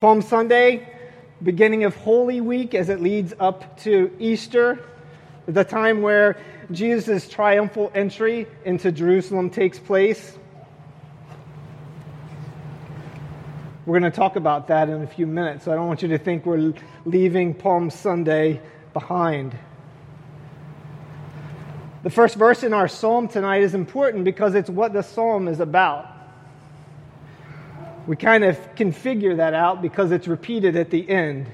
Palm Sunday, beginning of Holy Week as it leads up to Easter, the time where Jesus' triumphal entry into Jerusalem takes place. We're going to talk about that in a few minutes, so I don't want you to think we're leaving Palm Sunday behind. The first verse in our psalm tonight is important because it's what the psalm is about. We kind of can figure that out because it's repeated at the end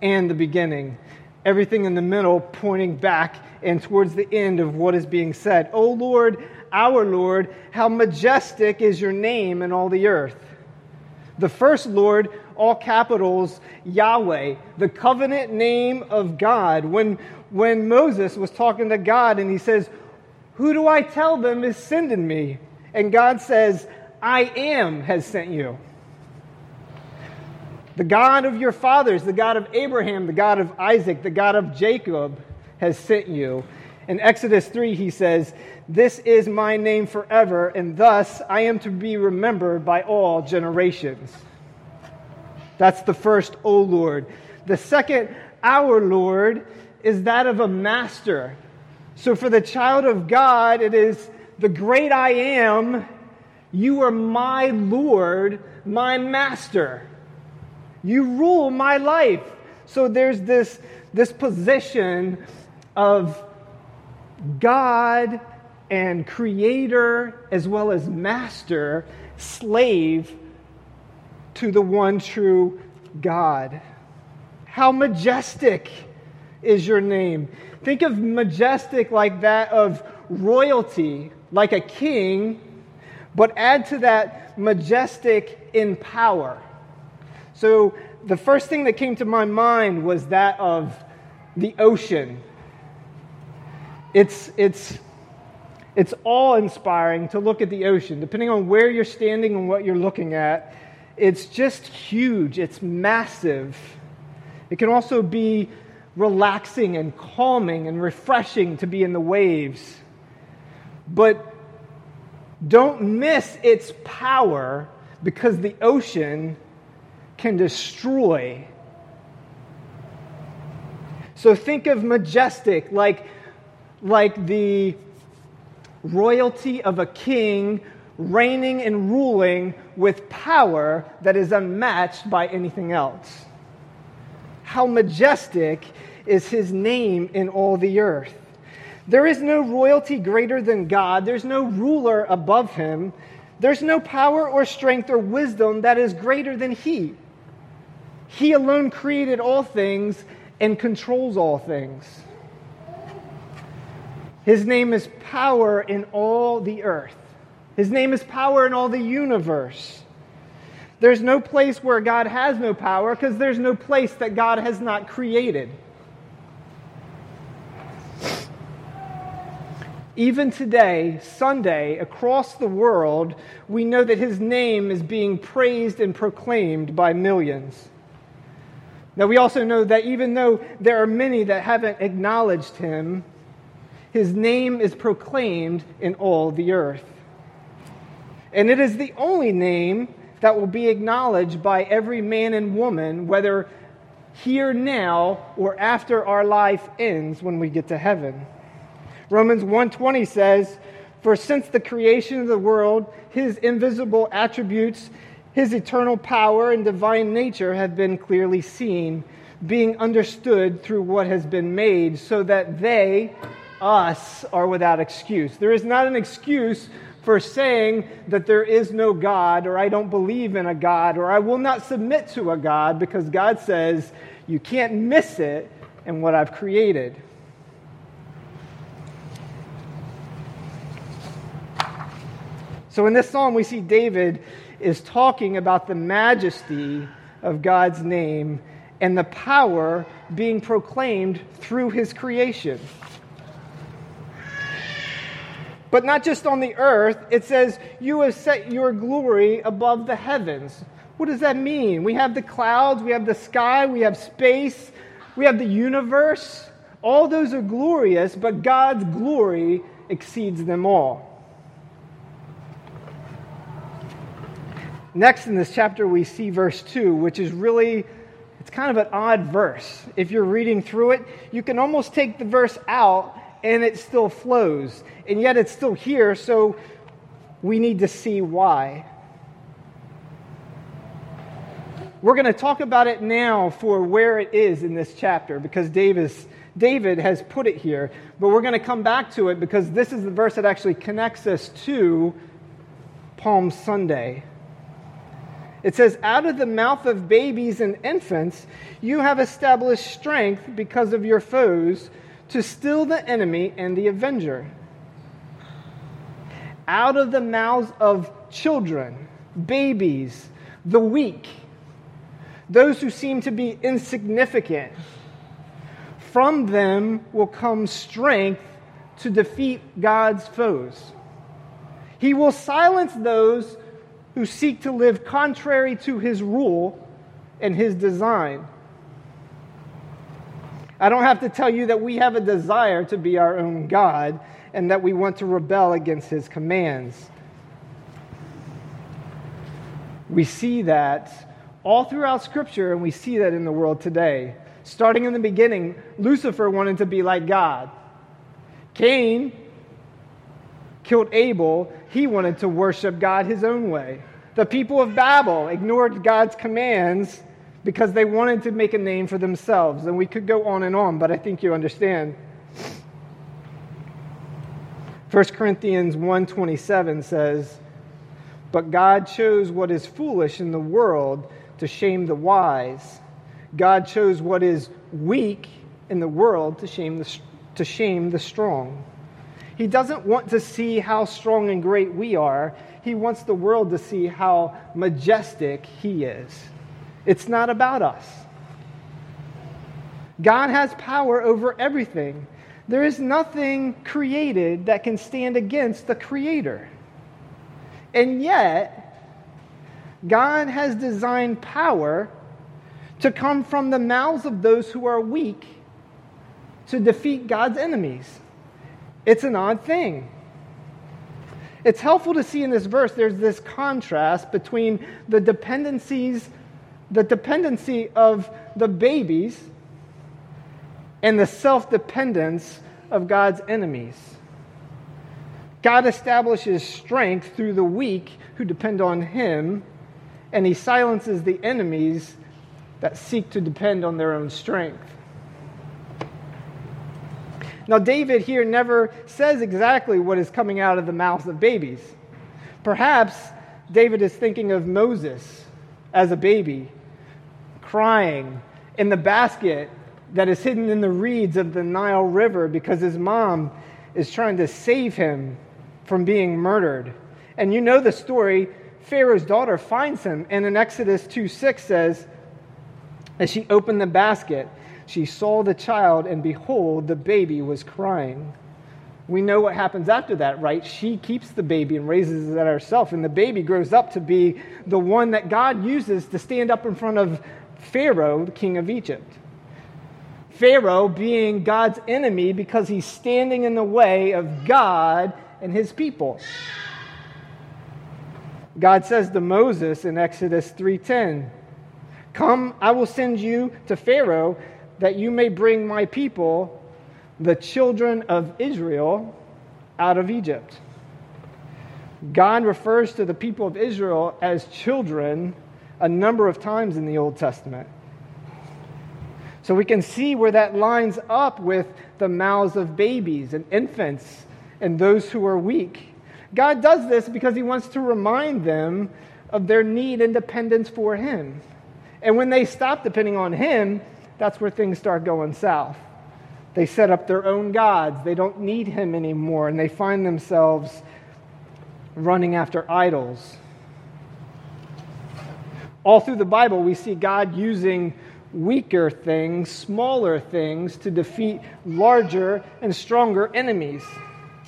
and the beginning. Everything in the middle pointing back and towards the end of what is being said. O Lord, our Lord, how majestic is your name in all the earth. The first Lord, all capitals, Yahweh, the covenant name of God. When, when Moses was talking to God and he says, Who do I tell them is sending me? And God says, I am has sent you. The God of your fathers, the God of Abraham, the God of Isaac, the God of Jacob has sent you. In Exodus 3, he says, This is my name forever, and thus I am to be remembered by all generations. That's the first, O Lord. The second, our Lord, is that of a master. So for the child of God, it is the great I am you are my Lord, my master. You rule my life. So there's this, this position of God and creator as well as master, slave to the one true God. How majestic is your name. Think of majestic like that of royalty, like a king but add to that majestic in power. So the first thing that came to my mind was that of the ocean. It's, it's, it's awe inspiring to look at the ocean. Depending on where you're standing and what you're looking at, it's just huge, it's massive. It can also be relaxing and calming and refreshing to be in the waves. But don't miss its power because the ocean can destroy. So think of majestic like, like the royalty of a king reigning and ruling with power that is unmatched by anything else. How majestic is his name in all the earth. There is no royalty greater than God, there's no ruler above him, there's no power or strength or wisdom that is greater than he. He alone created all things and controls all things. His name is power in all the earth. His name is power in all the universe. There's no place where God has no power because there's no place that God has not created. Even today, Sunday, across the world, we know that his name is being praised and proclaimed by millions. Now, we also know that even though there are many that haven't acknowledged him, his name is proclaimed in all the earth. And it is the only name that will be acknowledged by every man and woman, whether here now or after our life ends when we get to heaven. Romans 1:20 says, "For since the creation of the world, his invisible attributes, his eternal power and divine nature have been clearly seen, being understood through what has been made, so that they, us, are without excuse." There is not an excuse for saying that there is no God, or I don't believe in a God, or I will not submit to a God, because God says you can't miss it in what I've created. So in this psalm, we see David is talking about the majesty of God's name and the power being proclaimed through his creation. But not just on the earth, it says, You have set your glory above the heavens. What does that mean? We have the clouds, we have the sky, we have space, we have the universe. All those are glorious, but God's glory exceeds them all. Next in this chapter, we see verse 2, which is really, it's kind of an odd verse. If you're reading through it, you can almost take the verse out and it still flows. And yet it's still here, so we need to see why. We're going to talk about it now for where it is in this chapter because Davis, David has put it here. But we're going to come back to it because this is the verse that actually connects us to Palm Sunday. It says, Out of the mouth of babies and infants, you have established strength because of your foes to still the enemy and the avenger. Out of the mouths of children, babies, the weak, those who seem to be insignificant, from them will come strength to defeat God's foes. He will silence those who seek to live contrary to his rule and his design. I don't have to tell you that we have a desire to be our own God and that we want to rebel against his commands. We see that all throughout Scripture, and we see that in the world today. Starting in the beginning, Lucifer wanted to be like God. Cain killed Abel, he wanted to worship God his own way. The people of Babel ignored God's commands because they wanted to make a name for themselves. And we could go on and on, but I think you understand. 1 Corinthians 1:27 says, "But God chose what is foolish in the world to shame the wise. God chose what is weak in the world to shame the, to shame the strong." He doesn't want to see how strong and great we are. He wants the world to see how majestic He is. It's not about us. God has power over everything. There is nothing created that can stand against the Creator. And yet, God has designed power to come from the mouths of those who are weak to defeat God's enemies. It's an odd thing. It's helpful to see in this verse there's this contrast between the dependencies, the dependency of the babies and the self dependence of God's enemies. God establishes strength through the weak who depend on Him, and He silences the enemies that seek to depend on their own strength. Now, David here never says exactly what is coming out of the mouths of babies. Perhaps David is thinking of Moses as a baby, crying in the basket that is hidden in the reeds of the Nile River because his mom is trying to save him from being murdered. And you know the story. Pharaoh's daughter finds him, and in Exodus 2 6 says, As she opened the basket, she saw the child, and behold, the baby was crying. We know what happens after that, right? She keeps the baby and raises it herself, and the baby grows up to be the one that God uses to stand up in front of Pharaoh, the king of Egypt. Pharaoh being God's enemy because he's standing in the way of God and his people. God says to Moses in Exodus 3:10, "Come, I will send you to Pharaoh that you may bring my people, the children of Israel, out of Egypt. God refers to the people of Israel as children a number of times in the Old Testament. So we can see where that lines up with the mouths of babies and infants and those who are weak. God does this because He wants to remind them of their need and dependence for Him. And when they stop depending on Him, that's where things start going south. They set up their own gods. They don't need him anymore, and they find themselves running after idols. All through the Bible, we see God using weaker things, smaller things, to defeat larger and stronger enemies.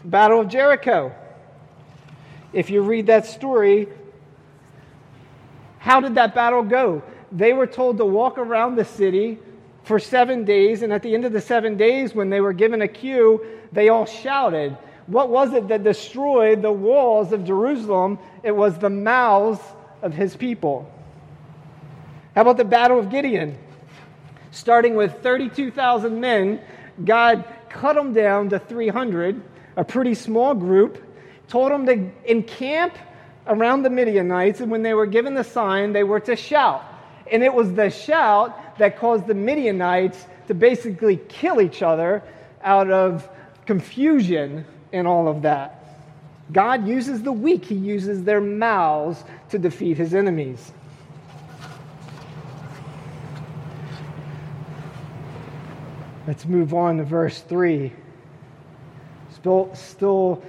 Battle of Jericho. If you read that story, how did that battle go? They were told to walk around the city for seven days. And at the end of the seven days, when they were given a cue, they all shouted. What was it that destroyed the walls of Jerusalem? It was the mouths of his people. How about the Battle of Gideon? Starting with 32,000 men, God cut them down to 300, a pretty small group, told them to encamp around the Midianites, and when they were given the sign, they were to shout. And it was the shout that caused the Midianites to basically kill each other out of confusion and all of that. God uses the weak, He uses their mouths to defeat His enemies. Let's move on to verse 3. Still, still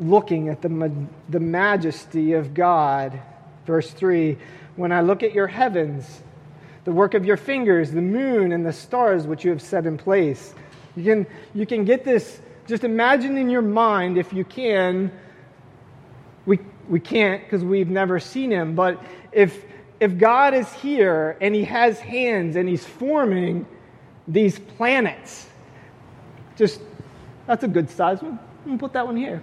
looking at the, the majesty of God. Verse 3 When I look at your heavens, the work of your fingers, the moon and the stars which you have set in place. You can, you can get this, just imagine in your mind, if you can. We, we can't because we've never seen him, but if, if God is here and he has hands and he's forming these planets. Just, that's a good size one. I'm to put that one here.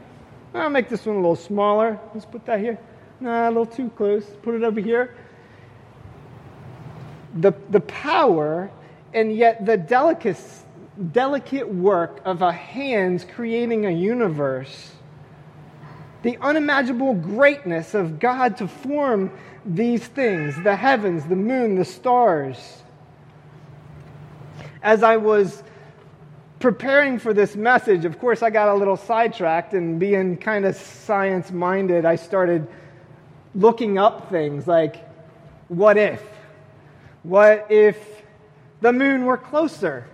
I'll make this one a little smaller. Let's put that here. Nah, a little too close. Put it over here. The, the power and yet the delicate, delicate work of a hands creating a universe. The unimaginable greatness of God to form these things the heavens, the moon, the stars as I was preparing for this message, of course, I got a little sidetracked and being kind of science minded, I started looking up things like, what if? What if the moon were closer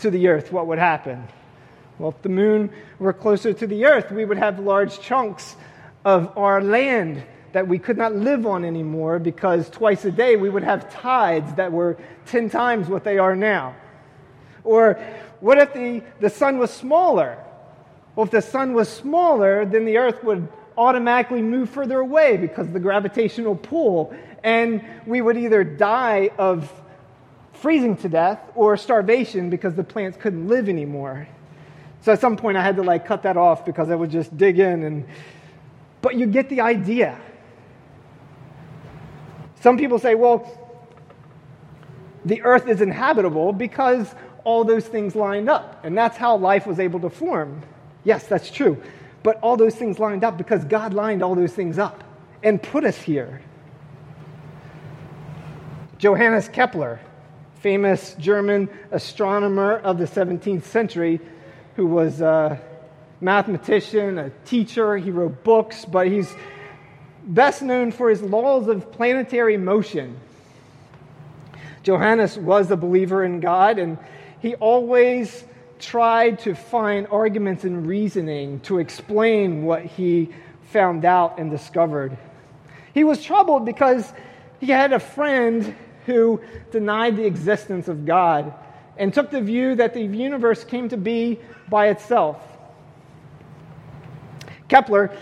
to the earth? What would happen? Well, if the moon were closer to the earth, we would have large chunks of our land that we could not live on anymore because twice a day we would have tides that were 10 times what they are now. Or what if the, the sun was smaller? Well, if the sun was smaller, then the earth would automatically move further away because the gravitational pull, and we would either die of freezing to death or starvation because the plants couldn't live anymore. So at some point I had to like cut that off because I would just dig in and but you get the idea. Some people say, well, the earth is inhabitable because all those things lined up, and that's how life was able to form. Yes, that's true. But all those things lined up because God lined all those things up and put us here. Johannes Kepler, famous German astronomer of the 17th century, who was a mathematician, a teacher, he wrote books, but he's best known for his laws of planetary motion. Johannes was a believer in God, and he always tried to find arguments and reasoning to explain what he found out and discovered. He was troubled because he had a friend who denied the existence of God and took the view that the universe came to be by itself. Kepler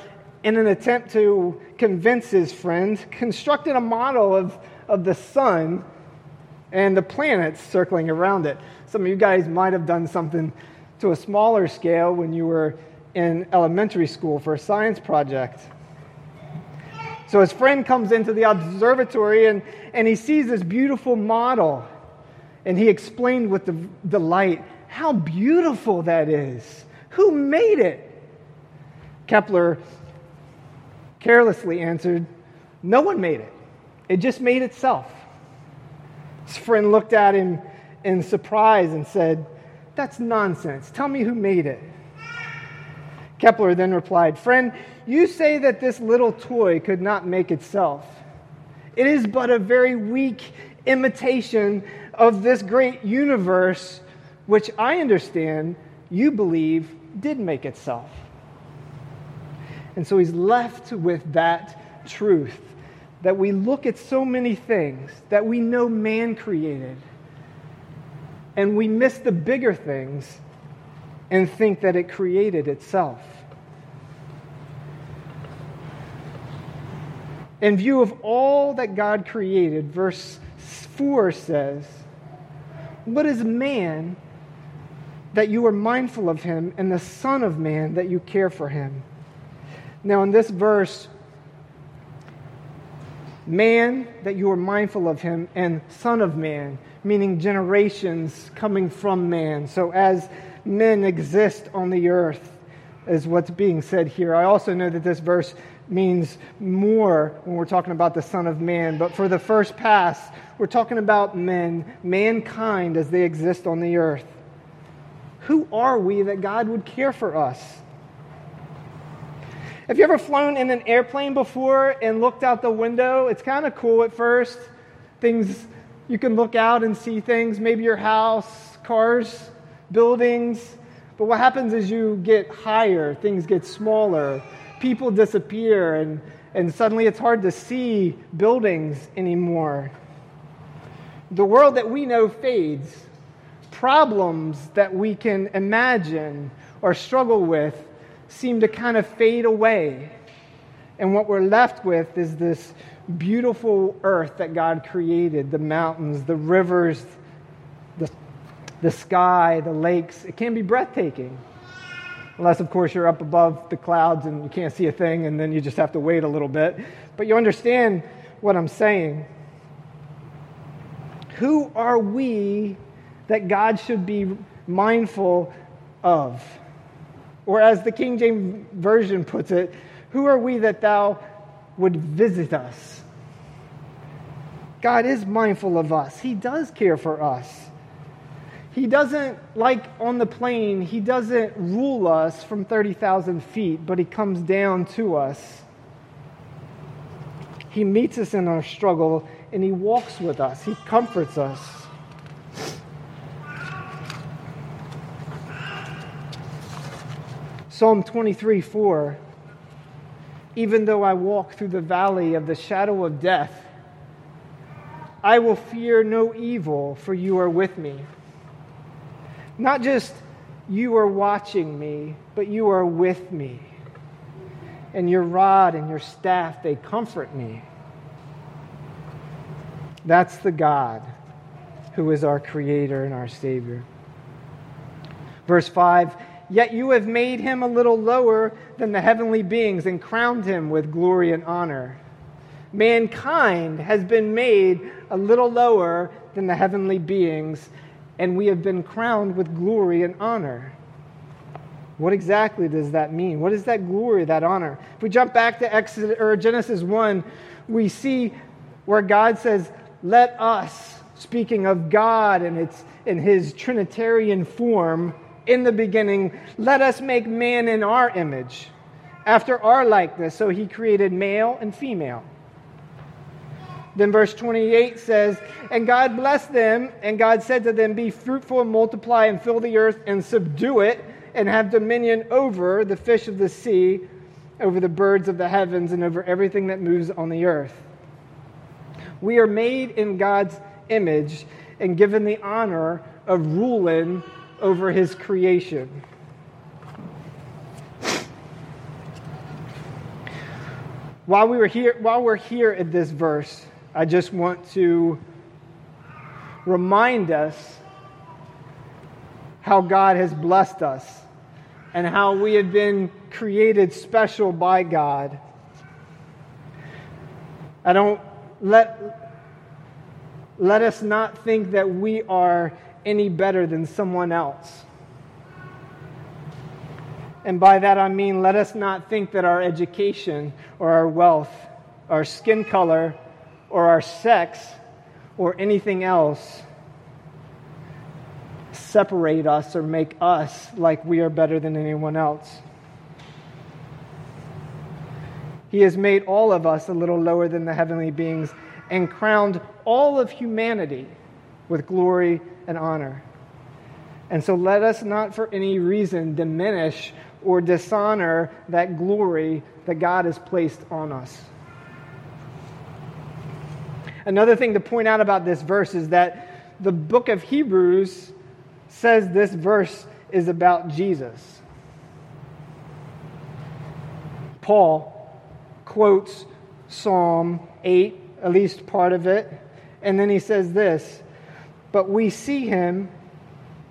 in an attempt to convince his friend, constructed a model of, of the sun and the planets circling around it. Some of you guys might have done something to a smaller scale when you were in elementary school for a science project. So his friend comes into the observatory and, and he sees this beautiful model. And he explained with the delight how beautiful that is. Who made it? Kepler carelessly answered, No one made it. It just made itself. His friend looked at him in surprise and said, That's nonsense. Tell me who made it. Kepler then replied, Friend, you say that this little toy could not make itself. It is but a very weak imitation of this great universe, which I understand you believe did make itself. And so he's left with that truth that we look at so many things that we know man created, and we miss the bigger things and think that it created itself. In view of all that God created, verse 4 says, What is man that you are mindful of him, and the Son of Man that you care for him? Now, in this verse, Man, that you are mindful of him, and Son of Man, meaning generations coming from man. So as men exist on the earth, is what's being said here. I also know that this verse means more when we're talking about the Son of Man, but for the first pass, we're talking about men, mankind as they exist on the earth. Who are we that God would care for us? Have you ever flown in an airplane before and looked out the window? It's kind of cool at first. Things, you can look out and see things, maybe your house, cars, buildings. But what happens is you get higher, things get smaller, people disappear, and, and suddenly it's hard to see buildings anymore. The world that we know fades. Problems that we can imagine or struggle with seem to kind of fade away. And what we're left with is this beautiful earth that God created the mountains, the rivers, the, the sky, the lakes. It can be breathtaking. Unless, of course, you're up above the clouds and you can't see a thing, and then you just have to wait a little bit. But you understand what I'm saying. Who are we that God should be mindful of? Or as the King James Version puts it, who are we that thou would visit us? God is mindful of us. He does care for us. He doesn't, like on the plane, He doesn't rule us from 30,000 feet, but He comes down to us. He meets us in our struggle and He walks with us, He comforts us. Psalm 23 4 Even though I walk through the valley of the shadow of death, I will fear no evil, for you are with me. Not just you are watching me, but you are with me. And your rod and your staff, they comfort me. That's the God who is our Creator and our Savior. Verse 5 Yet you have made him a little lower than the heavenly beings and crowned him with glory and honor. Mankind has been made a little lower than the heavenly beings, and we have been crowned with glory and honor. What exactly does that mean? What is that glory, that honor? If we jump back to Exodus, or Genesis 1, we see where God says, Let us, speaking of God and its in his Trinitarian form, in the beginning, let us make man in our image, after our likeness. So he created male and female. Then verse 28 says, And God blessed them, and God said to them, Be fruitful and multiply and fill the earth and subdue it, and have dominion over the fish of the sea, over the birds of the heavens, and over everything that moves on the earth. We are made in God's image and given the honor of ruling over his creation. While we were here, while we're here at this verse, I just want to remind us how God has blessed us and how we have been created special by God. I don't let let us not think that we are any better than someone else. And by that I mean, let us not think that our education or our wealth, our skin color, or our sex, or anything else separate us or make us like we are better than anyone else. He has made all of us a little lower than the heavenly beings and crowned all of humanity with glory and honor. And so let us not for any reason diminish or dishonor that glory that God has placed on us. Another thing to point out about this verse is that the book of Hebrews says this verse is about Jesus. Paul quotes Psalm 8, at least part of it, and then he says this but we see him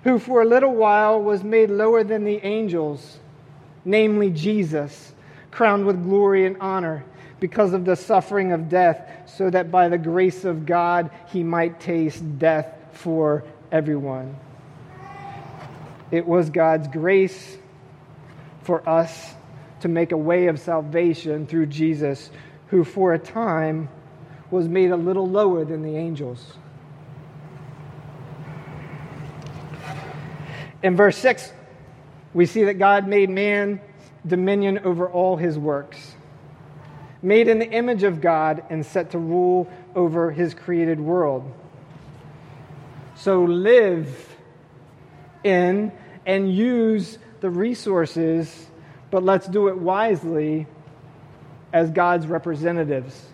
who for a little while was made lower than the angels, namely Jesus, crowned with glory and honor, because of the suffering of death, so that by the grace of God he might taste death for everyone. It was God's grace for us to make a way of salvation through Jesus, who for a time was made a little lower than the angels. In verse 6, we see that God made man dominion over all his works, made in the image of God and set to rule over his created world. So live in and use the resources, but let's do it wisely as God's representatives.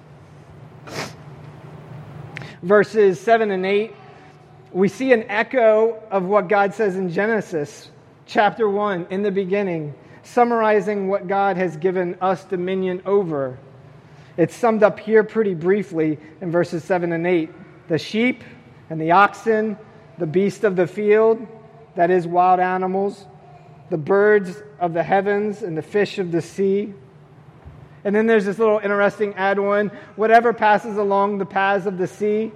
Verses 7 and 8, we see an echo of what God says in Genesis chapter 1 in the beginning, summarizing what God has given us dominion over. It's summed up here pretty briefly in verses 7 and 8. The sheep and the oxen, the beast of the field, that is, wild animals, the birds of the heavens, and the fish of the sea. And then there's this little interesting add on whatever passes along the paths of the sea.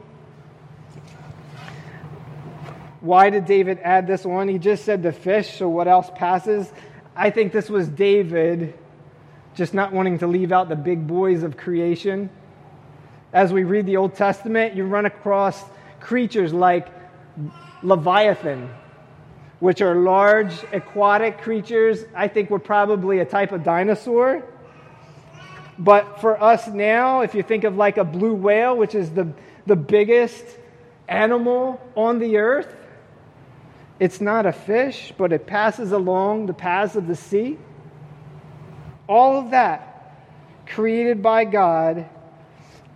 Why did David add this one? He just said the fish, so what else passes? I think this was David just not wanting to leave out the big boys of creation. As we read the Old Testament, you run across creatures like Leviathan, which are large aquatic creatures. I think we're probably a type of dinosaur. But for us now, if you think of like a blue whale, which is the, the biggest animal on the earth, it's not a fish, but it passes along the paths of the sea. All of that created by God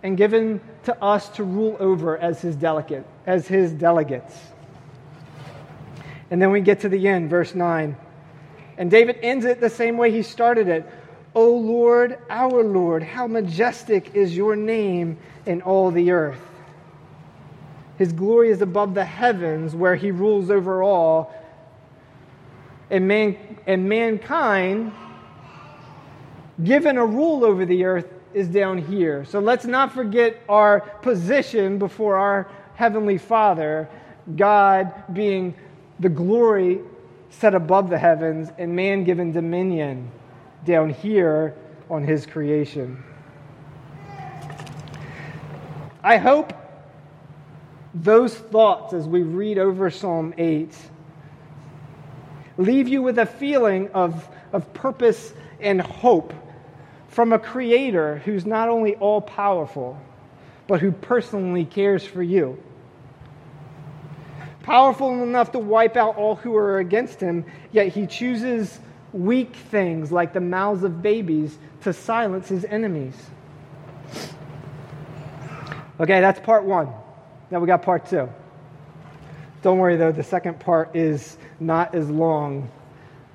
and given to us to rule over as his delegate, as his delegates. And then we get to the end, verse 9. And David ends it the same way he started it. O Lord, our Lord, how majestic is your name in all the earth. His glory is above the heavens, where he rules over all. And, man, and mankind, given a rule over the earth, is down here. So let's not forget our position before our Heavenly Father, God being the glory set above the heavens, and man given dominion down here on his creation. I hope those thoughts as we read over Psalm 8 leave you with a feeling of, of purpose and hope from a creator who's not only all powerful, but who personally cares for you. Powerful enough to wipe out all who are against him, yet he chooses weak things like the mouths of babies to silence his enemies. Okay, that's part one. Now we got part two. Don't worry though, the second part is not as long,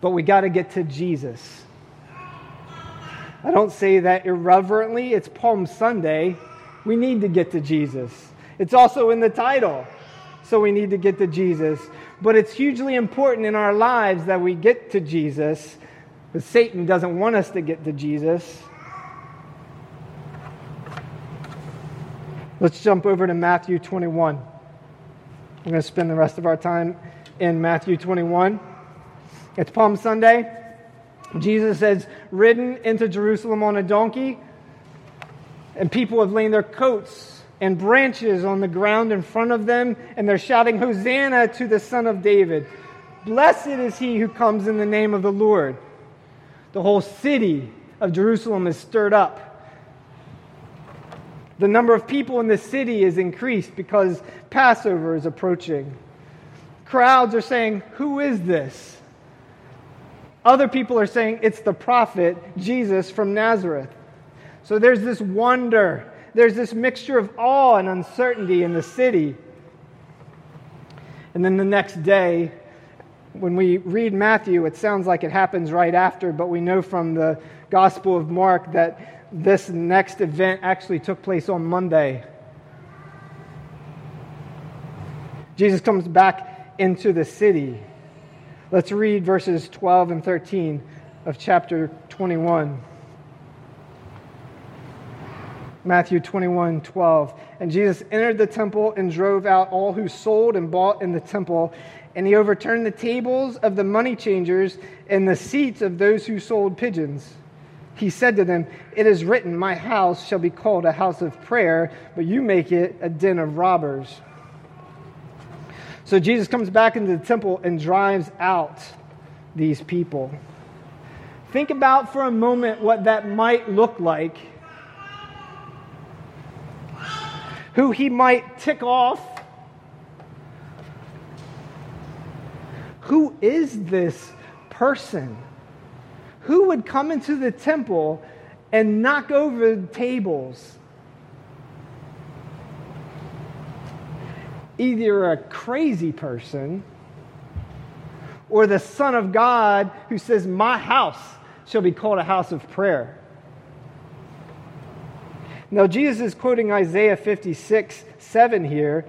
but we got to get to Jesus. I don't say that irreverently. It's Palm Sunday. We need to get to Jesus. It's also in the title, so we need to get to Jesus. But it's hugely important in our lives that we get to Jesus, but Satan doesn't want us to get to Jesus. Let's jump over to Matthew 21. We're going to spend the rest of our time in Matthew 21. It's Palm Sunday. Jesus has ridden into Jerusalem on a donkey, and people have laid their coats and branches on the ground in front of them, and they're shouting, Hosanna to the Son of David. Blessed is he who comes in the name of the Lord. The whole city of Jerusalem is stirred up the number of people in the city is increased because Passover is approaching. Crowds are saying, Who is this? Other people are saying, It's the prophet Jesus from Nazareth. So there's this wonder, there's this mixture of awe and uncertainty in the city. And then the next day, when we read Matthew, it sounds like it happens right after, but we know from the Gospel of Mark that this next event actually took place on Monday. Jesus comes back into the city. Let's read verses 12 and 13 of chapter 21. Matthew 21 12. And Jesus entered the temple and drove out all who sold and bought in the temple. And he overturned the tables of the money changers and the seats of those who sold pigeons. He said to them, It is written, My house shall be called a house of prayer, but you make it a den of robbers. So Jesus comes back into the temple and drives out these people. Think about for a moment what that might look like who he might tick off. Who is this person? Who would come into the temple and knock over tables? Either a crazy person or the Son of God who says, My house shall be called a house of prayer. Now, Jesus is quoting Isaiah 56 7 here,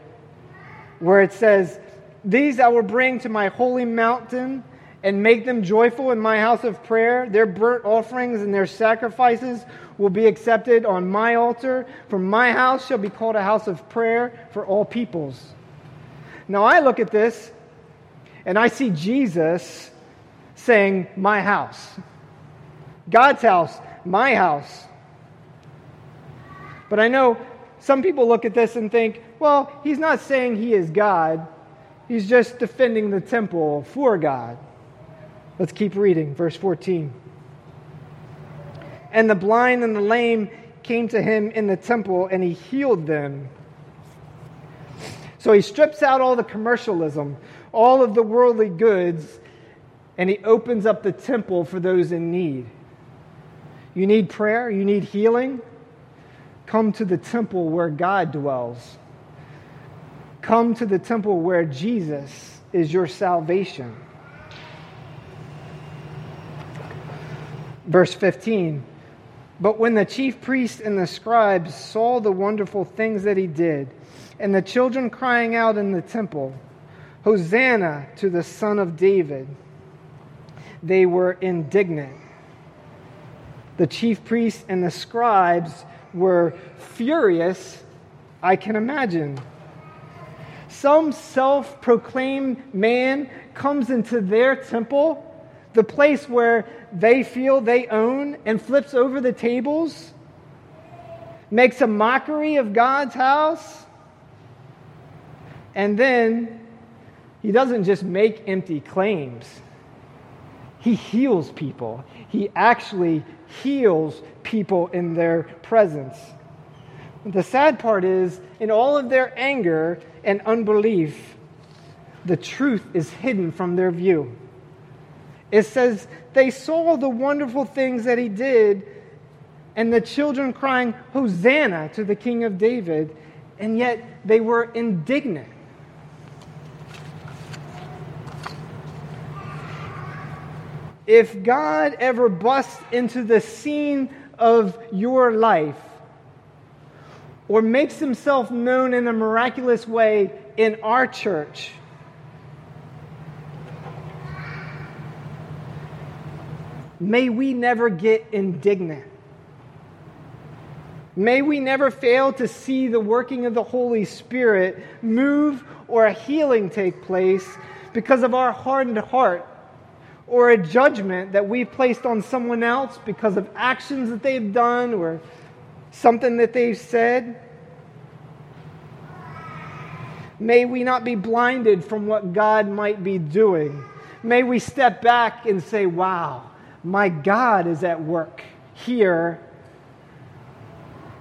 where it says, These I will bring to my holy mountain and make them joyful in my house of prayer. Their burnt offerings and their sacrifices will be accepted on my altar. For my house shall be called a house of prayer for all peoples. Now, I look at this and I see Jesus saying, My house. God's house, my house. But I know some people look at this and think, well, he's not saying he is God, he's just defending the temple for God. Let's keep reading, verse 14. And the blind and the lame came to him in the temple, and he healed them. So he strips out all the commercialism, all of the worldly goods, and he opens up the temple for those in need. You need prayer, you need healing, Come to the temple where God dwells. Come to the temple where Jesus is your salvation. Verse 15 But when the chief priests and the scribes saw the wonderful things that he did, and the children crying out in the temple, Hosanna to the Son of David, they were indignant. The chief priests and the scribes were furious, I can imagine. Some self proclaimed man comes into their temple, the place where they feel they own, and flips over the tables, makes a mockery of God's house, and then he doesn't just make empty claims. He heals people. He actually heals people in their presence. The sad part is, in all of their anger and unbelief, the truth is hidden from their view. It says, they saw the wonderful things that he did, and the children crying, Hosanna to the King of David, and yet they were indignant. If God ever busts into the scene of your life or makes himself known in a miraculous way in our church, may we never get indignant. May we never fail to see the working of the Holy Spirit move or a healing take place because of our hardened heart or a judgment that we've placed on someone else because of actions that they've done or something that they've said. May we not be blinded from what God might be doing. May we step back and say, wow, my God is at work here.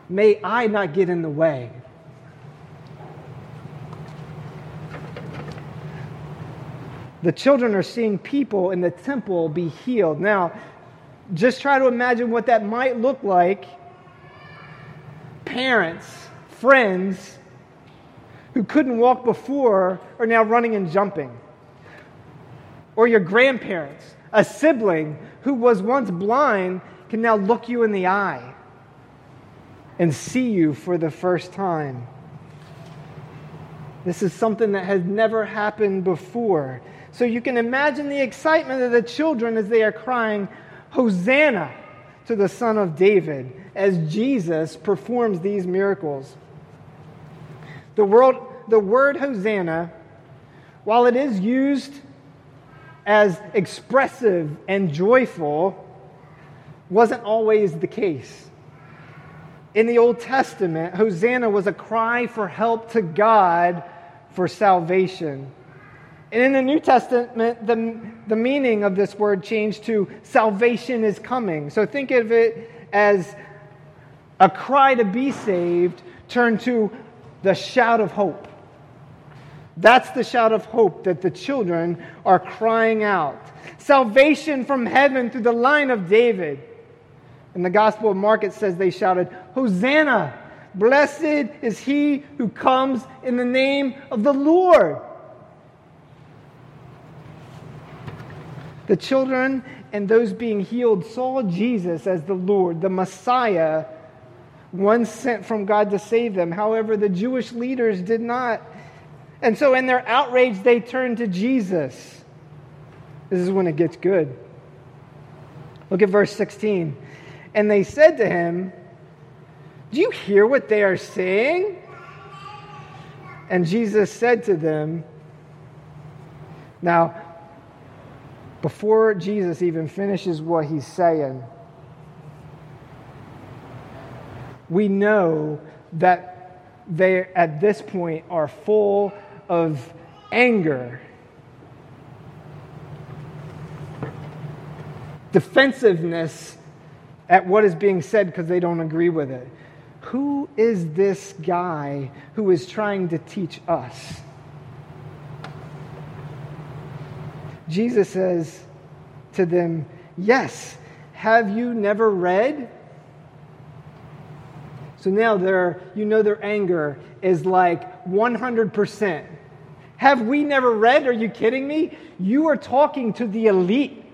May I not get in the way. the children are seeing people in the temple be healed. Now, just try to imagine what that might look like. Parents, friends who couldn't walk before are now running and jumping. Or your grandparents, a sibling who was once blind can now look you in the eye and see you for the first time. This is something that has never happened before. So you can imagine the excitement of the children as they are crying, Hosanna to the Son of David. as Jesus performs these miracles. The, world, the word Hosanna, while it is used as expressive and joyful, wasn't always the case. In the Old Testament, Hosanna was a cry for help to God for salvation. And in the New Testament, the, the meaning of this word changed to salvation is coming. So think of it as a cry to be saved turned to the shout of hope. That's the shout of hope that the children are crying out. Salvation from heaven through the line of David. In the Gospel of Mark, it says they shouted, Hosanna! Blessed is he who comes in the name of the Lord. The children and those being healed saw Jesus as the Lord, the Messiah, one sent from God to save them. However, the Jewish leaders did not. And so, in their outrage, they turn to Jesus. This is when it gets good. Look at verse 16. And they said to him, Do you hear what they are saying? And Jesus said to them, Now, before Jesus even finishes what he's saying, we know that they, at this point, are full of anger, defensiveness at what is being said because they don't agree with it. Who is this guy who is trying to teach us? Jesus says to them, Yes, have you never read? So now their, you know their anger is like 100%. Have we never read? Are you kidding me? You are talking to the elite.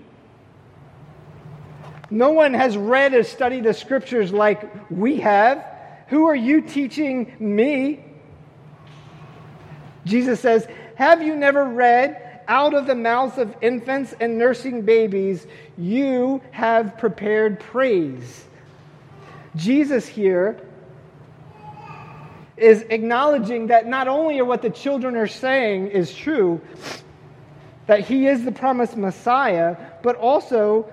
No one has read or studied the scriptures like we have. Who are you teaching me? Jesus says, Have you never read, out of the mouths of infants and nursing babies, you have prepared praise? Jesus here is acknowledging that not only are what the children are saying is true, that he is the promised Messiah, but also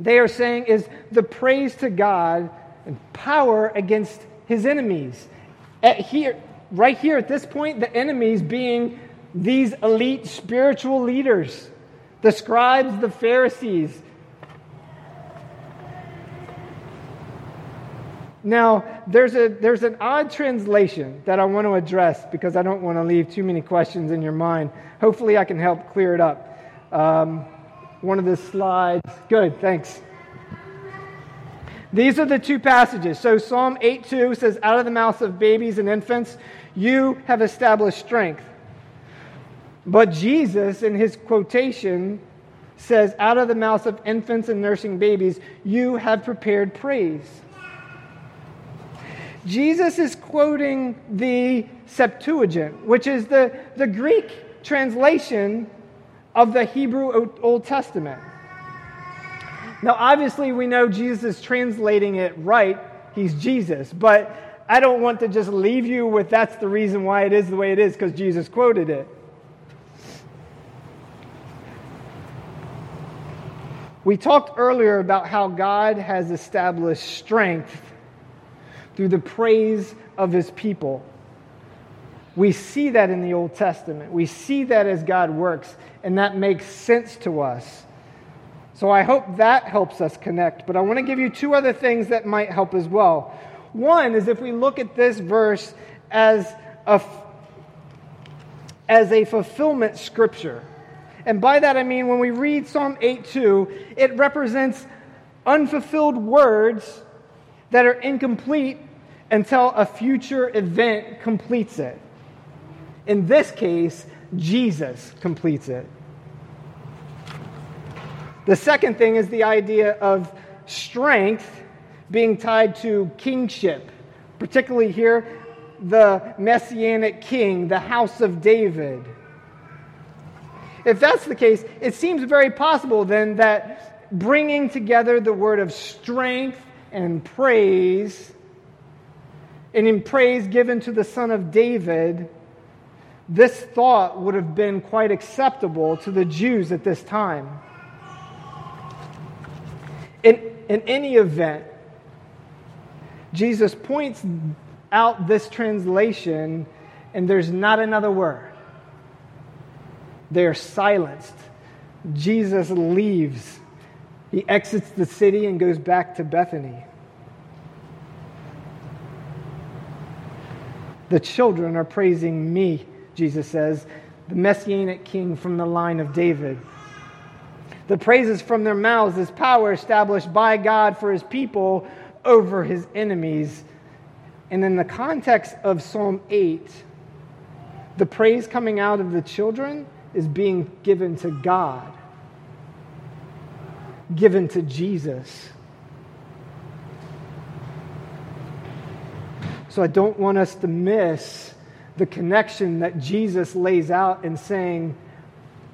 they are saying is the praise to God and power against his enemies. At here, right here at this point, the enemies being these elite spiritual leaders, the scribes, the Pharisees. Now, there's, a, there's an odd translation that I want to address because I don't want to leave too many questions in your mind. Hopefully, I can help clear it up. Um, one of the slides. Good, thanks. These are the two passages. So Psalm 8 2 says, Out of the mouths of babies and infants, you have established strength. But Jesus, in his quotation, says, Out of the mouths of infants and nursing babies, you have prepared praise. Jesus is quoting the Septuagint, which is the, the Greek translation of the Hebrew Old Testament. Now, obviously, we know Jesus is translating it right. He's Jesus. But I don't want to just leave you with that's the reason why it is the way it is because Jesus quoted it. We talked earlier about how God has established strength through the praise of his people. We see that in the Old Testament. We see that as God works, and that makes sense to us. So I hope that helps us connect. But I want to give you two other things that might help as well. One is if we look at this verse as a, as a fulfillment scripture. And by that I mean when we read Psalm 8 2, it represents unfulfilled words that are incomplete until a future event completes it. In this case, Jesus completes it. The second thing is the idea of strength being tied to kingship, particularly here, the messianic king, the house of David. If that's the case, it seems very possible then that bringing together the word of strength, and praise, and in praise given to the Son of David, this thought would have been quite acceptable to the Jews at this time. In, in any event, Jesus points out this translation, and there's not another word. They're silenced. Jesus leaves. He exits the city and goes back to Bethany. The children are praising me, Jesus says, the messianic king from the line of David. The praises from their mouths is power established by God for his people over his enemies. And in the context of Psalm 8, the praise coming out of the children is being given to God, given to Jesus. So I don't want us to miss the connection that Jesus lays out in saying,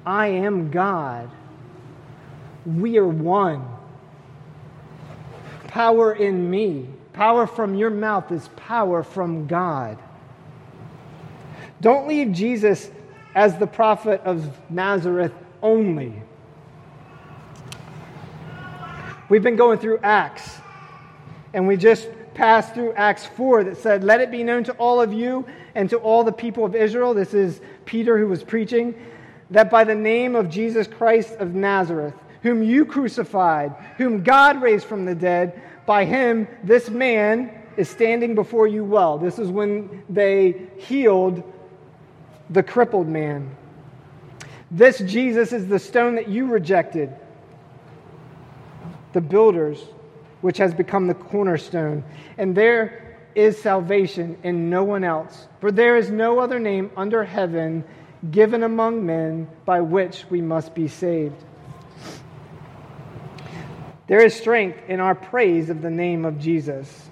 I am God. We are one. Power in me. Power from your mouth is power from God. Don't leave Jesus as the prophet of Nazareth only. We've been going through Acts, and we just passed through Acts 4 that said, Let it be known to all of you and to all the people of Israel. This is Peter who was preaching, that by the name of Jesus Christ of Nazareth, whom you crucified, whom God raised from the dead, by him this man is standing before you well. This is when they healed the crippled man. This Jesus is the stone that you rejected, the builders, which has become the cornerstone. And there is salvation in no one else, for there is no other name under heaven given among men by which we must be saved. There is strength in our praise of the name of Jesus.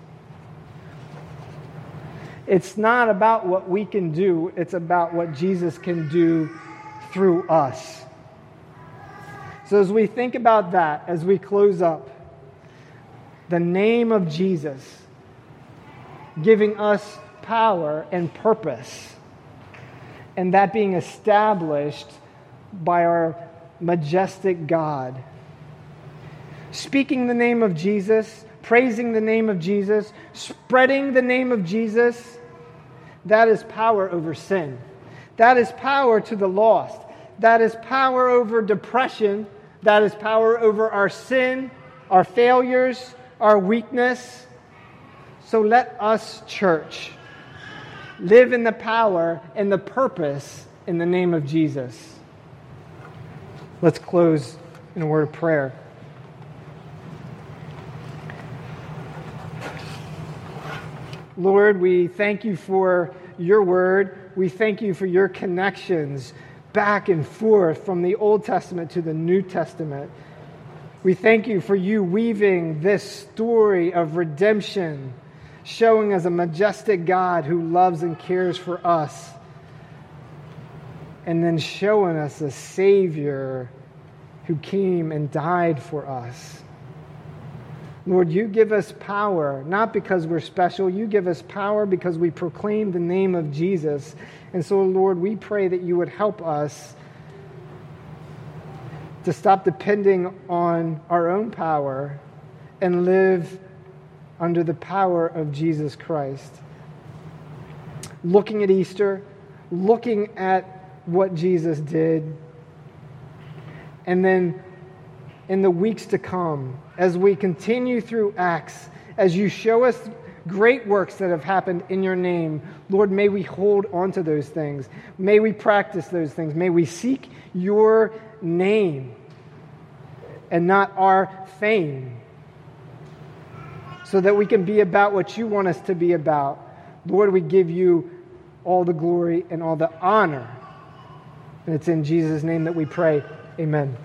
It's not about what we can do, it's about what Jesus can do through us. So, as we think about that, as we close up, the name of Jesus giving us power and purpose, and that being established by our majestic God. Speaking the name of Jesus, praising the name of Jesus, spreading the name of Jesus that is power over sin. That is power to the lost. That is power over depression. That is power over our sin, our failures, our weakness. So let us, church, live in the power and the purpose in the name of Jesus. Let's close in a word of prayer. Lord, we thank you for your word. We thank you for your connections back and forth from the Old Testament to the New Testament. We thank you for you weaving this story of redemption, showing us a majestic God who loves and cares for us, and then showing us a Savior who came and died for us. Lord, you give us power, not because we're special. You give us power because we proclaim the name of Jesus. And so, Lord, we pray that you would help us to stop depending on our own power and live under the power of Jesus Christ. Looking at Easter, looking at what Jesus did, and then in the weeks to come, as we continue through Acts, as you show us great works that have happened in your name, Lord, may we hold on to those things. May we practice those things. May we seek your name and not our fame so that we can be about what you want us to be about. Lord, we give you all the glory and all the honor. And it's in Jesus' name that we pray. Amen.